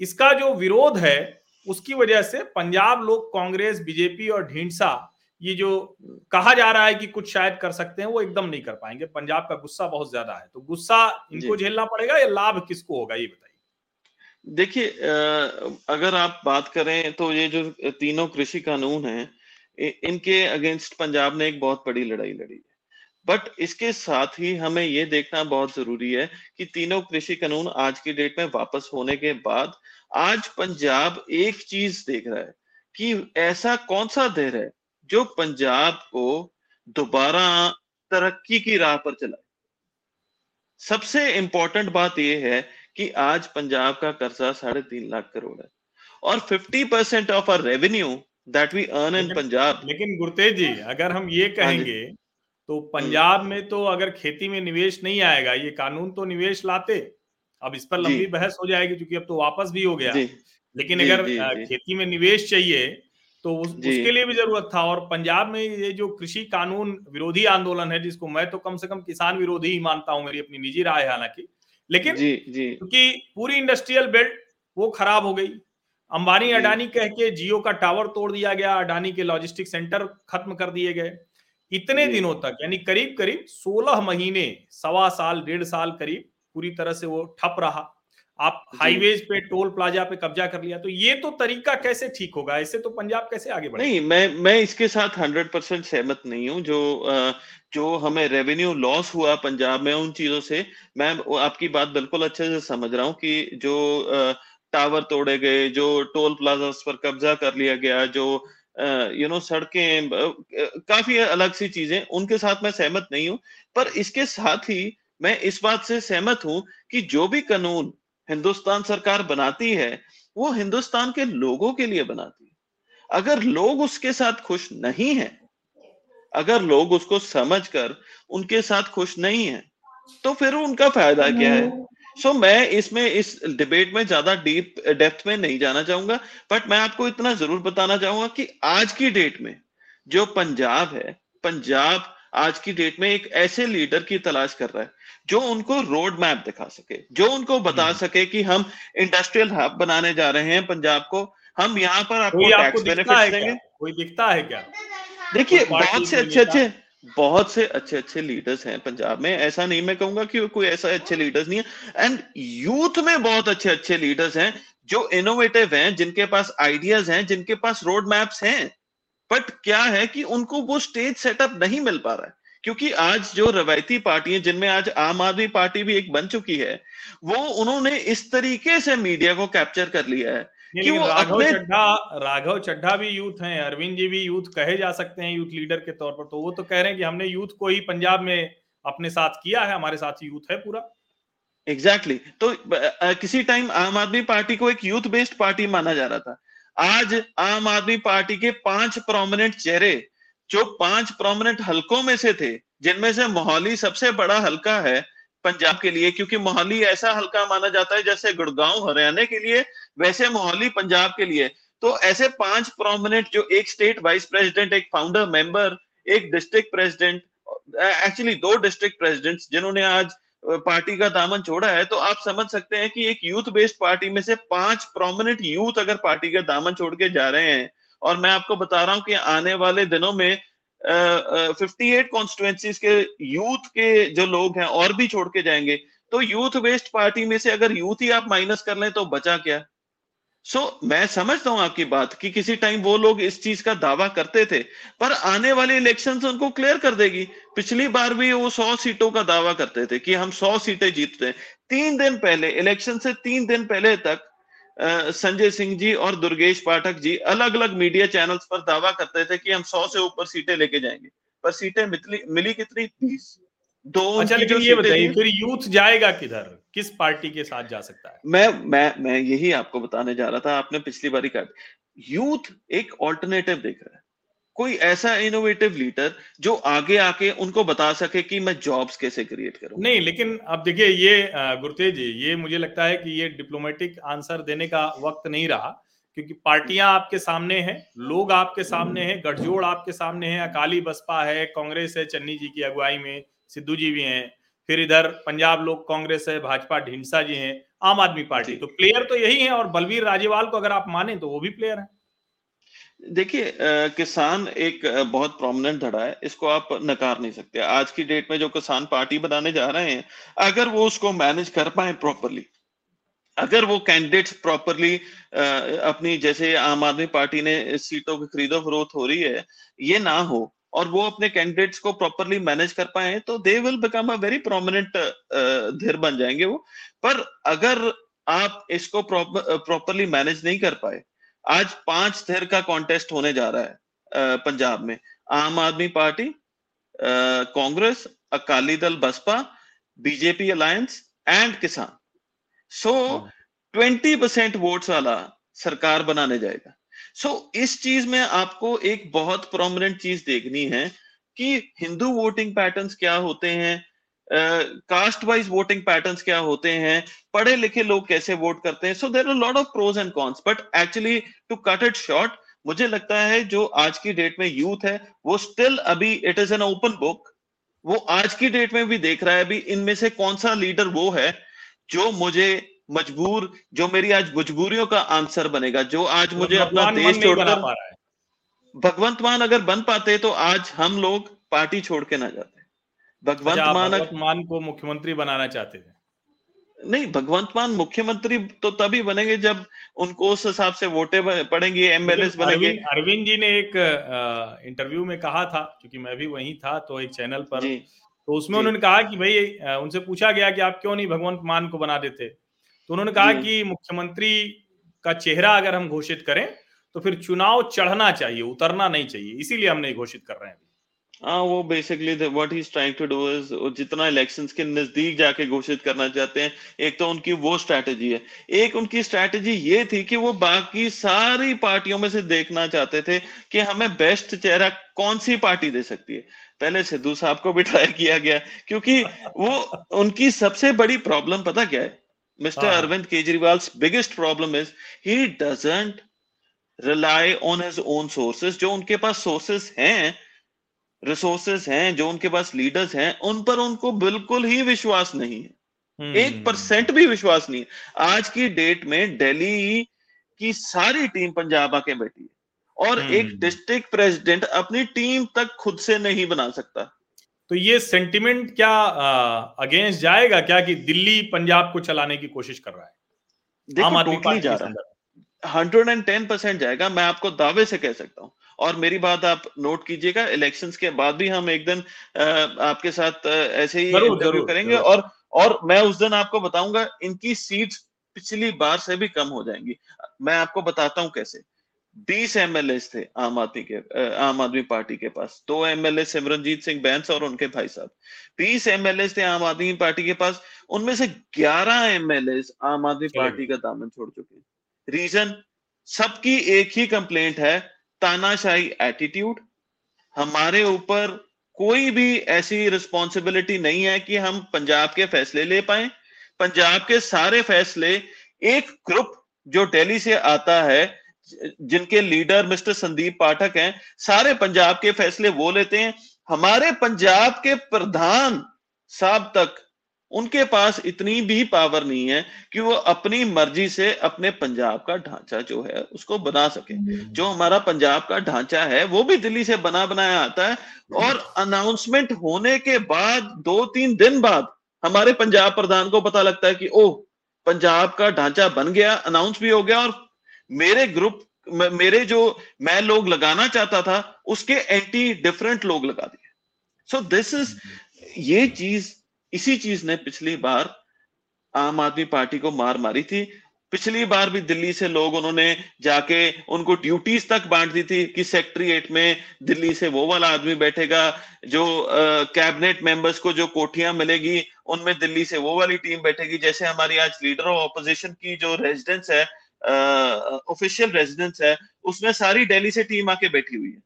इसका जो विरोध है उसकी वजह से पंजाब लोग कांग्रेस बीजेपी और ढींसा ये जो कहा जा रहा है कि कुछ शायद कर सकते हैं वो एकदम नहीं कर पाएँगे। पंजाब का गुस्सा बहुत ज़्यादा है। तो गुस्सा इनको झेलना पड़ेगा या लाभ किसको होगा ये बताइए। देखिए अगर आप बात करें तो ये जो तीनों कृषि कानून हैं इनके अगेंस्ट पंजाब ने एक बहुत बड़ी लड़ाई लड़ी है। बट इसके साथ ही हमें ये देखना बहुत ज़रूरी है कि तीनों कृषि कानून आज की डेट में वापस होने के बाद आज पंजाब एक चीज़ देख रहा है कि ऐसा कौन सा देर है जो पंजाब को दोबारा तरक्की की राह पर चलाए। सबसे इंपॉर्टेंट बात यह है कि आज पंजाब का कर्जा साढ़े तीन लाख करोड़ है। और fifty percent of our revenue that we earn in Punjab लेकिन गुरतेज जी अगर हम ये हाँ कहेंगे तो पंजाब में तो अगर खेती में निवेश नहीं आएगा ये कानून तो निवेश लाते अब इस पर लंबी बहस हो जाएगी क्योंकि अब तो वापस भी हो गया। लेकिन अगर खेती में निवेश चाहिए तो उस, उसके लिए भी ज़रूरत था। और पंजाब में ये जो कृषि कानून विरोधी आंदोलन है जिसको मैं तो कम से कम किसान विरोधी ही मानता हूँ मेरी अपनी निजी राय हालाँकि लेकिन क्योंकि पूरी इंडस्ट्रियल बेल्ट वो खराब हो गई। अंबानी अडानी कह के जियो का टावर तोड़ दिया गया अडानी के लॉजिस्टिक सेंटर खत्म कर दिए गए। इतने दिनों तक यानी करीब करीब 16 महीने सवा साल डेढ़ साल करीब पूरी तरह से वो ठप रहा। आप हाईवेज पे टोल प्लाजा पे कब्जा कर लिया तो ये तो तरीका कैसे ठीक होगा? ऐसे तो पंजाब कैसे आगे बढ़े नहीं मैं मैं इसके साथ हंड्रेड परसेंट सहमत नहीं हूँ। जो जो हमें रेवेन्यू लॉस हुआ पंजाब में उन चीज़ों से मैं आपकी बात बिल्कुल अच्छे से समझ रहा हूँ कि जो टावर तोड़े गए जो टोल प्लाजा पर कब्जा कर लिया गया जो यू नो सड़कें काफ़ी अलग सी चीज़ें उनके साथ मैं सहमत नहीं हूँ। पर इसके साथ ही मैं इस बात से सहमत हूँ कि जो भी कानून हिंदुस्तान सरकार बनाती है वो हिंदुस्तान के लोगों के लिए बनाती है। अगर लोग उसके साथ खुश नहीं है अगर लोग उसको समझकर उनके साथ खुश नहीं है तो फिर उनका फ़ायदा क्या है? सो so, मैं इसमें इस डिबेट में ज़्यादा डीप डेप्थ में नहीं जाना चाहूँगा बट मैं आपको इतना ज़रूर बताना चाहूँगा कि आज की डेट में जो पंजाब है पंजाब आज की डेट में एक ऐसे लीडर की तलाश कर रहा है जो उनको रोड मैप दिखा सके जो उनको बता हम्म। सके कि हम इंडस्ट्रियल हब बनाने जा रहे हैं पंजाब को हम यहाँ पर आपको टैक्स बेनिफिट देंगे। कोई दिखता है क्या? देखिए बहुत से अच्छे अच्छे बहुत से अच्छे अच्छे लीडर्स हैं पंजाब में। ऐसा नहीं मैं कहूँगा कि कोई ऐसा अच्छे लीडर्स नहीं है। एंड यूथ में बहुत अच्छे अच्छे लीडर्स हैं जो इनोवेटिव हैं जिनके पास आइडियाज़ हैं जिनके पास रोड मैप्स हैं। बट क्या है कि उनको वो स्टेज सेटअप नहीं मिल पा रहा है? क्योंकि आज जो रवायती पार्टी है जिनमें आज आम आदमी पार्टी भी एक बन चुकी है वो उन्होंने इस तरीके से मीडिया को कैप्चर कर लिया है कि वो राघव चड्ढा राघव चड्ढा भी यूथ हैं अरविंद जी भी यूथ कहे जा सकते हैं यूथ लीडर के तौर पर तो वो तो कह रहे हैं कि हमने यूथ को ही पंजाब में अपने साथ किया है हमारे साथ यूथ है पूरा। Exactly exactly. तो किसी टाइम आम आदमी पार्टी को एक यूथ बेस्ड पार्टी माना जा रहा था। आज आम आदमी पार्टी के पाँच प्रोमिनेंट चेहरे, जो पाँच प्रोमिनेंट हलकों में से थे, जिनमें से मोहाली सबसे बड़ा हल्का है पंजाब के लिए, क्योंकि मोहाली ऐसा हल्का माना जाता है जैसे गुड़गांव, हरियाणा के लिए, वैसे मोहाली पंजाब के लिए। तो ऐसे पाँच प्रोमिनेंट जो एक स्टेट वाइस प्रेसिडेंट एक फाउंडर मेंबर एक डिस्ट्रिक्ट प्रेसिडेंट एक्चुअली दो डिस्ट्रिक्ट प्रेसिडेंट जिन्होंने आज पार्टी का दामन छोड़ा है तो आप समझ सकते हैं कि एक यूथ बेस्ड पार्टी में से पाँच प्रोमिनेंट यूथ अगर पार्टी का दामन छोड़ के जा रहे हैं, और मैं आपको बता रहा हूँ कि आने वाले दिनों में फिफ्टी एट कॉन्स्टिट्युएंसीज के यूथ के जो लोग हैं, और भी छोड़ के जाएँगे तो यूथ बेस्ड पार्टी में से अगर यूथ ही आप माइनस कर लें तो बचा क्या? सो so, मैं समझता हूँ आपकी बात कि किसी टाइम वो लोग इस चीज़ का दावा करते थे पर आने वाले इलेक्शन उनको क्लियर कर देगी। पिछली बार भी वो सौ सीटों का दावा करते थे कि हम सौ सीटें जीतते हैं। तीन दिन पहले इलेक्शन से तीन दिन पहले तक संजय सिंह जी और दुर्गेश पाठक जी अलग अलग मीडिया चैनल्स पर दावा करते थे कि हम सौ से ऊपर सीटें लेके जाएँगे। पर सीटें मिली कितनी? तीस। दो अच्छा लेकिन ये बताइए फिर यूथ जाएगा किधर? किस पार्टी के साथ जा सकता है? मैं मैं मैं यही आपको बताने जा रहा था आपने पिछली बारी कहा यूथ एक ऑल्टरनेटिव देख रहा है। कोई ऐसा इनोवेटिव लीडर जो आगे आके उनको बता सके कि मैं जॉब्स कैसे क्रिएट करूँ? नहीं लेकिन अब देखिए ये गुरुतेज जी ये मुझे लगता है कि ये डिप्लोमेटिक आंसर देने का वक्त नहीं रहा क्योंकि पार्टियाँ आपके सामने हैं लोग आपके सामने हैं गठजोड़ आपके सामने है अकाली बसपा है कांग्रेस है चन्नी जी की अगुवाई में सिद्धू जी भी हैं फिर इधर पंजाब लोक कांग्रेस है भाजपा ढिंडसा जी हैं आम आदमी पार्टी। तो प्लेयर तो यही है और बलवीर राजेवाल को अगर आप माने तो वो भी प्लेयर है। देखिए किसान एक बहुत प्रोमिनेंट धड़ा है इसको आप नकार नहीं सकते। आज की डेट में जो किसान पार्टी बनाने जा रहे हैं अगर वो उसको मैनेज कर पाए प्रॉपरली अगर वो कैंडिडेट्स प्रॉपरली अपनी जैसे आम आदमी पार्टी ने सीटों की खरीदो फरोख्त हो रही है ये ना हो और वो अपने कैंडिडेट्स को प्रॉपरली मैनेज कर पाए तो they will become a very prominent धीर बन जाएँगे वो। पर अगर आप इसको प्रॉपरली मैनेज नहीं कर पाए आज पाँच धैर का कॉन्टेस्ट होने जा रहा है पंजाब में। आम आदमी party Congress Akali Dal Baspa BJP alliance and किसान। सो ट्वेंटी परसेंट वोट्स वाला सरकार बनाने जाएगा। सो so, इस चीज़ में आपको एक बहुत प्रोमिनेंट चीज़ देखनी है कि हिंदू वोटिंग पैटर्न्स क्या होते हैं कास्ट वाइज वोटिंग पैटर्न्स क्या होते हैं पढ़े लिखे लोग कैसे वोट करते हैं। So there are lot of pros and cons but actually to cut it short मुझे लगता है जो आज की डेट में यूथ है वो स्टिल अभी it is an open book वो आज की डेट में भी देख रहा है अभी इनमें से कौन सा लीडर वो है जो मुझे मजबूर जो मेरी आज मजबूरियों का आंसर बनेगा जो आज मुझे अपना देश छोड़कर भगवंत मान अगर बन पाते तो आज हम लोग पार्टी छोड़ के ना जाते। भगवंत अच्छा, मान भगवंत मान को मुख्यमंत्री बनाना चाहते थे? नहीं भगवंत मान मुख्यमंत्री तो तभी बनेंगे जब उनको उस हिसाब से वोटे पड़ेंगे एमएलए बनेंगे। अरविंद जी ने एक इंटरव्यू में कहा था क्योंकि मैं भी वहीं था तो एक चैनल पर। तो उसमें उन्होंने कहा कि भाई उनसे पूछा गया कि आप क्यों नहीं भगवंत मान को बना देते? तो उन्होंने कहा कि मुख्यमंत्री का चेहरा अगर हम घोषित करें तो फिर चुनाव चढ़ना चाहिए उतरना नहीं चाहिए इसीलिए हम नहीं घोषित कर रहे हैं हाँ वो basically what he trying to do is जितना इलेक्शंस के नज़दीक जाके घोषित करना चाहते हैं एक तो उनकी वो स्ट्रैटेजी है। एक उनकी स्ट्रैटेजी ये थी कि वो बाकी सारी पार्टियों में से देखना चाहते थे कि हमें बेस्ट चेहरा कौन सी पार्टी दे सकती है। पहले सिद्धू साहब को भी ट्राई किया गया क्योंकि वो उनकी सबसे बड़ी प्रॉब्लम पता क्या है? मिस्टर हाँ। Arvind Kejriwal biggest problem is he doesn't rely on his own sources जो उनके पास सोर्सेस हैं रिसोर्सेस हैं जो उनके पास लीडर्स हैं उन पर उनको बिल्कुल ही विश्वास नहीं है। हम्म, एक परसेंट भी विश्वास नहीं है। आज की डेट में दिल्ली की सारी टीम पंजाब आके बैठी है। और हम्म। एक डिस्ट्रिक्ट प्रेसिडेंट अपनी टीम तक खुद से नहीं बना सकता। तो ये सेंटिमेंट क्या अगेंस्ट जाएगा क्या कि दिल्ली पंजाब को चलाने की कोशिश कर रहा है? आम आदमी पार्टी जा रहा है। हंड्रेड एंड टेन परसेंट जाएगा मैं आपको दावे से कह सकता हूँ। और मेरी बात आप नोट कीजिएगा इलेक्शंस के बाद भी हम एक दिन आपके साथ ऐसे ही ज़रूर, ज़रूर, करेंगे ज़रूर। और और मैं उस दिन आपको बताऊँगा इनकी सीट्स पिछली बार से भी कम हो जाएँगी। मैं आपको बताता हूँ कैसे। 20 एमएलए थे आम आदमी के आम आदमी पार्टी के पास। दो एमएलए सिमरनजीत सिंह बैंस और उनके भाई साहब। 20 एमएलए थे आम आदमी पार्टी के पास। उनमें से 11 एमएलए आम आदमी पार्टी का दामन छोड़ चुके हैं। रीजन सबकी एक ही कंप्लेंट है तानाशाही एटीट्यूड हमारे ऊपर कोई भी ऐसी रिस्पॉन्सिबिलिटी नहीं है कि हम पंजाब के फैसले ले पाए। पंजाब के सारे फैसले एक ग्रुप जो दिल्ली से आता है जिनके लीडर मिस्टर संदीप पाठक हैं, सारे पंजाब के फैसले वो लेते हैं। हमारे पंजाब के प्रधान साहब तक उनके पास इतनी भी पावर नहीं है कि वो अपनी मर्ज़ी से अपने पंजाब का ढांचा जो है उसको बना सके। जो हमारा पंजाब का ढांचा है, वो भी दिल्ली से बना बनाया आता है और अनाउंसमेंट होने के बाद दो तीन दिन बाद हमारे पंजाब प्रधान को पता लगता है कि, ओह, पंजाब का ढांचा बन गया अनाउंस भी हो गया और मेरे ग्रुप मेरे जो मैं लोग लगाना चाहता था, उसके एंटी डिफरेंट लोग लगा दिए। सो दिस इज़ ये चीज़, इसी चीज़ ने पिछली बार आम आदमी पार्टी को मार मारी थी। पिछली बार भी दिल्ली से लोग उन्होंने जाके उनको ड्यूटीज़ तक बांट दी थी कि सेक्रेटरीट में दिल्ली से वो वाला आदमी बैठेगा, जो कैबिनेट मेंबर्स को जो कोठियाँ मिलेगी, उनमें दिल्ली से वो वाली टीम बैठेगी। जैसे हमारी आज लीडर ऑफ़ ऑपोजिशन की जो रेजिडेंस है ऑफिशियल रेजिडेंस है उसमें सारी दिल्ली से टीम आके बैठी हुई है।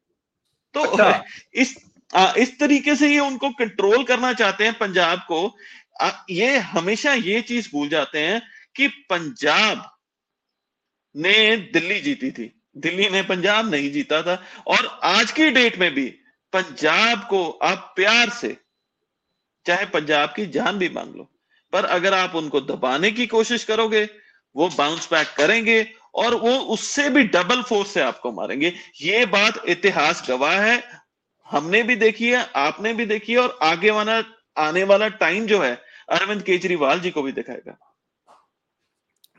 तो अच्छा। *laughs* इस आ, इस तरीके से ये उनको कंट्रोल करना चाहते हैं पंजाब को। आ, ये हमेशा ये चीज़ भूल जाते हैं कि पंजाब ने दिल्ली जीती थी। दिल्ली ने पंजाब नहीं जीता था। और आज की डेट में भी पंजाब को आप प्यार से चाहे पंजाब की जान भी मांग लो पर अगर आप उनको दबाने की कोशिश करोगे वो बाउंस बैक करेंगे और वो उससे भी डबल फोर्स से आपको मारेंगे। ये बात इतिहास गवाह है। हमने भी देखी है आपने भी देखी है और आगे वाला आने वाला टाइम जो है अरविंद केजरीवाल जी को भी दिखाएगा।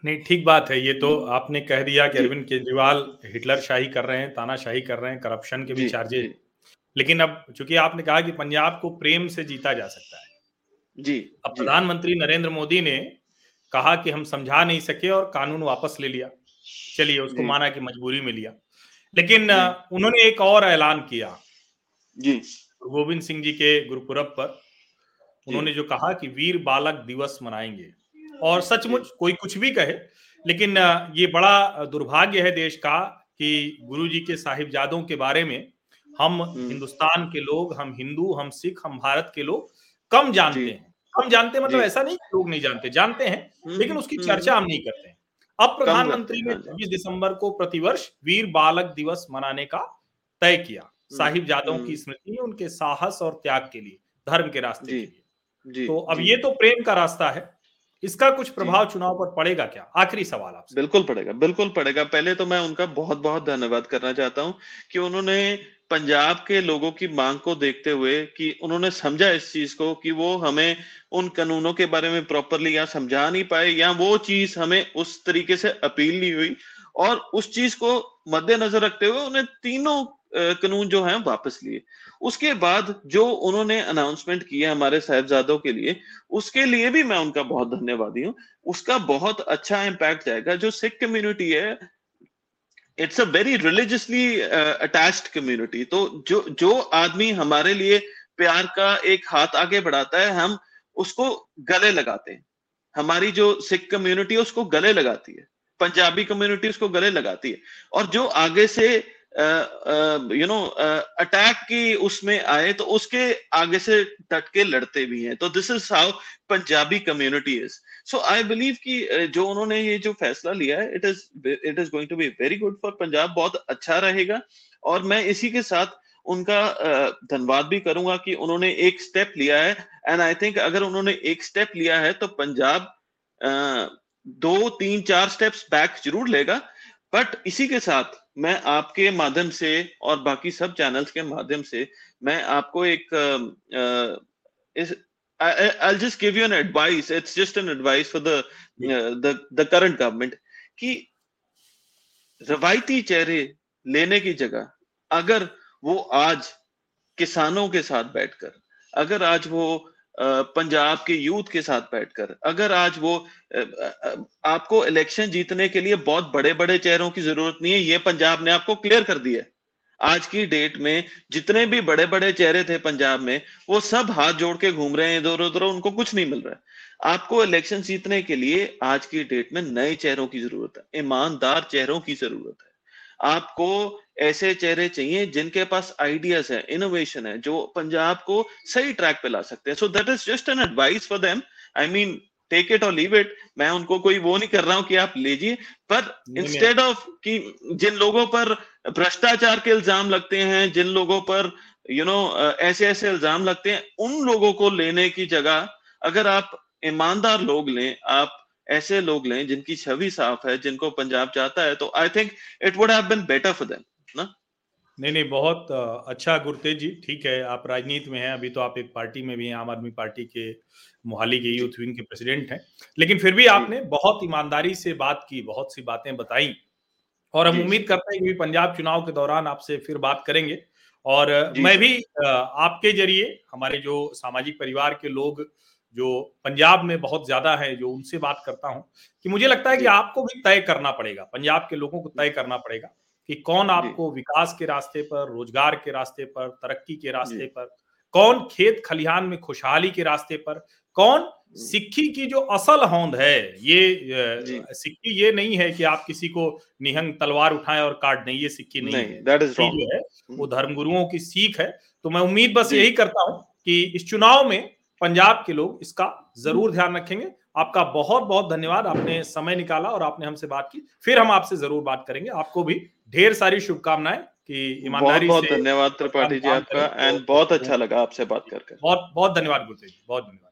नहीं ठीक बात है। ये तो आपने कह दिया कि अरविंद केजरीवाल हिटलर शाही कर रहे हैं तानाशाही कर रहे हैं करप्शन के भी जी, चार्जेस लेकिन अब चूँकि आपने कहा कि पंजाब को प्रेम से जीता जा सकता है जी अब प्रधानमंत्री नरेंद्र मोदी ने कहा कि हम समझा नहीं सके और कानून वापस ले लिया। चलिए उसको माना कि मजबूरी में लिया। लेकिन उन्होंने एक और ऐलान किया। जी। गोविंद सिंह जी के गुरुपुरब पर। उन्होंने जो कहा कि वीर बालक दिवस मनाएँगे। और सचमुच कोई कुछ भी कहे लेकिन ये बड़ा दुर्भाग्य है देश का कि गुरु जी के साहिबजादों के बारे में हम हम्म। हिंदुस्तान के लोग हम हिंदू हम सिख हम भारत के लोग कम जानते हैं। कम जानते हैं मतलब ऐसा नहीं लोग नहीं जानते जानते हैं हम्म, लेकिन उसकी हम्म, चर्चा हम नहीं करते हैं। अब प्रधानमंत्री ने हैं, 26 दिसंबर को प्रतिवर्ष वीर बालक दिवस मनाने का तय किया साहिबजादों हम्म। की स्मृति में उनके साहस और त्याग के लिए धर्म के रास्ते जी, के लिए। तो अब ये तो प्रेम का रास्ता है इसका कुछ प्रभाव चुनाव पर पड़ेगा क्या? आखिरी सवाल आपसे। बिल्कुल पड़ेगा बिल्कुल पड़ेगा। पहले तो मैं उनका बहुत बहुत धन्यवाद करना चाहता हूँ कि उन्होंने पंजाब के लोगों की मांग को देखते हुए कि उन्होंने समझा इस चीज़ को कि वो हमें उन कानूनों के बारे में प्रॉपरली या समझा नहीं पाए, या वो चीज़ हमें उस तरीके से अपील नहीं हुई। और उस चीज़ को मद्देनजर रखते हुए उन्हें तीनों कानून जो है वापस लिए। उसके बाद जो उन्होंने अनाउंसमेंट किया हमारे साहिबजादों के लिए, उसके लिए भी मैं उनका बहुत धन्यवादी हूँ। उसका बहुत अच्छा इम्पैक्ट जाएगा जो सिख कम्युनिटी है it's a very religiously attached community तो जो जो आदमी हमारे लिए प्यार का एक हाथ आगे बढ़ाता है, हम उसको गले लगाते हैं। हमारी जो सिख कम्युनिटी है, उसको गले लगाती है। पंजाबी कम्युनिटी उसको गले लगाती है। और जो आगे से यू नो अटैक की उसमें आए तो उसके आगे से डट के लड़ते भी हैं। तो this is how Punjabi community is so I believe कि जो उन्होंने ये जो फैसला लिया है it is it is going to be very good for Punjab बहुत अच्छा रहेगा। और मैं इसी के साथ उनका धन्यवाद भी करूँगा कि उन्होंने एक स्टेप लिया है। एंड आई थिंक अगर उन्होंने एक स्टेप लिया है तो पंजाब दो, तीन, चार स्टेप्स बैक ज़रूर लेगा। बट इसी के साथ मैं आपके माध्यम से और बाकी सब चैनल्स के माध्यम से मैं आपको एक इस I'll just give you an advice. It's just an advice for the uh, the the current government. कि रवायती चेहरे लेने की जगह अगर वो आज किसानों के साथ बैठकर अगर आज वो पंजाब के यूथ के साथ बैठकर अगर आज वो आपको इलेक्शन जीतने के लिए बहुत बड़े बड़े चेहरों की ज़रूरत नहीं है ये पंजाब ने आपको क्लियर कर दिया आज की डेट में जितने भी बड़े बड़े चेहरे थे पंजाब में, वो सब हाथ जोड़ के घूम रहे हैं इधर उधर, उनको कुछ नहीं मिल रहा है। आपको इलेक्शन जीतने के लिए आज की डेट में नए चेहरों की ज़रूरत है, ईमानदार चेहरों की ज़रूरत है। आपको ऐसे चेहरे चाहिए जिनके पास आइडियाज़ है इनोवेशन है, जो पंजाब को सही ट्रैक पे ला सकते हैं। So that is just an advice for them I mean take it और लीव इट मैं उनको कोई वो नहीं कर रहा हूँ कि आप लीजिए। पर इंस्टेड ऑफ़ कि जिन लोगों पर भ्रष्टाचार के इल्ज़ाम लगते हैं जिन लोगों पर यू you नो know, ऐसे ऐसे इल्ज़ाम लगते हैं उन लोगों को लेने की जगह अगर आप ईमानदार लोग लें आप ऐसे लोग लें जिनकी छवि साफ़ है जिनको पंजाब चाहता है तो I think it would have been better for them ना? नहीं नहीं बहुत अच्छा गुरतेज जी ठीक है आप राजनीति में हैं अभी तो आप एक पार्टी में भी हैं आम आदमी पार्टी के मोहाली के यूथ विंग के प्रेसिडेंट हैं। लेकिन फिर भी आपने बहुत ईमानदारी से बात की बहुत सी बातें बताई। और हम उम्मीद करते हैं कि पंजाब चुनाव के दौरान आपसे फिर बात करेंगे। और मैं भी आपके ज़रिए हमारे जो सामाजिक परिवार के लोग जो पंजाब में बहुत ज़्यादा है जो उनसे बात करता हूँ कि मुझे लगता है कि आपको भी तय करना पड़ेगा पंजाब के लोगों को तय करना पड़ेगा कि कौन आपको विकास के रास्ते पर रोज़गार के रास्ते पर तरक्की के रास्ते पर कौन खेत खलिहान में खुशहाली के रास्ते पर कौन? सिक्की की जो असल होंद है ये सिक्की ये नहीं है कि आप किसी को निहंग तलवार उठाएँ और काट दें ये सिक्की नहीं, नहीं है। जो है वो धर्मगुरुओं की सीख है। तो मैं उम्मीद बस यही करता हूँ कि इस चुनाव में पंजाब के लोग इसका ज़रूर ध्यान रखेंगे। आपका बहुत बहुत धन्यवाद आपने समय निकाला और आपने हमसे बात की। फिर हम आपसे ज़रूर बात करेंगे। आपको भी ढेर सारी शुभकामनाएँ कि ईमानदारी बहुत बहुत धन्यवाद त्रिपाठी जी आपका एंड बहुत अच्छा लगा आपसे बात करके बहुत बहुत धन्यवाद गुरुदेव बहुत धन्यवाद।